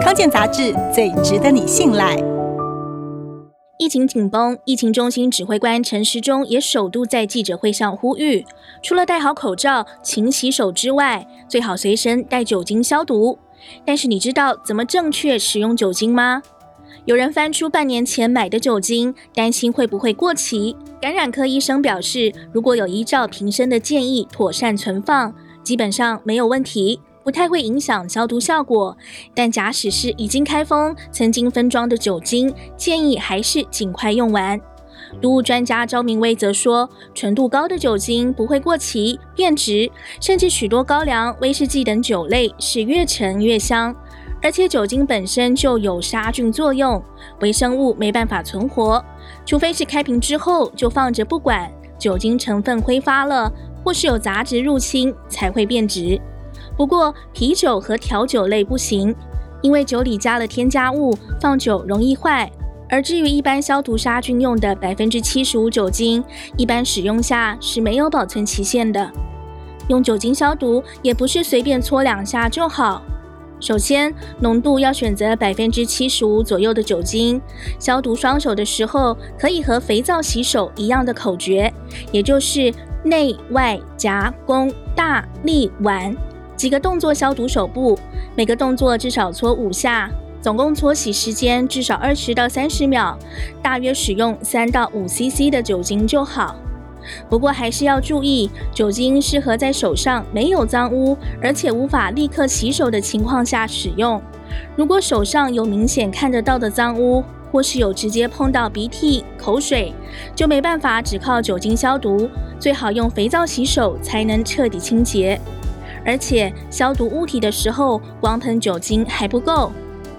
康健杂志最值得你信赖。疫情紧绷，疫情中心指挥官陈时中也首度在记者会上呼吁，除了戴好口罩、勤洗手之外，最好随身带酒精消毒。但是你知道怎么正确使用酒精吗？有人翻出半年前买的酒精，担心会不会过期。感染科医生表示，如果有依照瓶身的建议妥善存放，基本上没有问题，不太会影响消毒效果。但假使是已经开封、曾经分装的酒精，建议还是尽快用完。毒物专家赵明威则说，纯度高的酒精不会过期变质，甚至许多高粱、威士忌等酒类是越陈越香。而且酒精本身就有杀菌作用，微生物没办法存活，除非是开瓶之后就放着不管，酒精成分挥发了，或是有杂质入侵才会变质。不过啤酒和调酒类不行，因为酒里加了添加物，放久容易坏。而至于一般消毒杀菌用的百分之七十五酒精，一般使用下是没有保存期限的。用酒精消毒也不是随便搓两下就好。首先，浓度要选择百分之七十五左右的酒精。消毒双手的时候，可以和肥皂洗手一样的口诀，也就是内外夹攻大力丸几个动作消毒手部，每个动作至少搓五下，总共搓洗时间至少二十到三十秒，大约使用三到五 CC 的酒精就好。不过还是要注意，酒精适合在手上没有脏污，而且无法立刻洗手的情况下使用。如果手上有明显看得到的脏污，或是有直接碰到鼻涕、口水，就没办法只靠酒精消毒，最好用肥皂洗手才能彻底清洁。而且消毒物体的时候，光喷酒精还不够。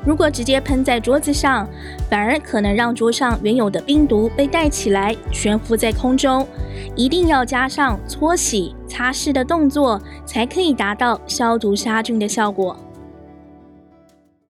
如果直接喷在桌子上，反而可能让桌上原有的病毒被带起来，悬浮在空中。一定要加上搓洗、擦拭的动作，才可以达到消毒杀菌的效果。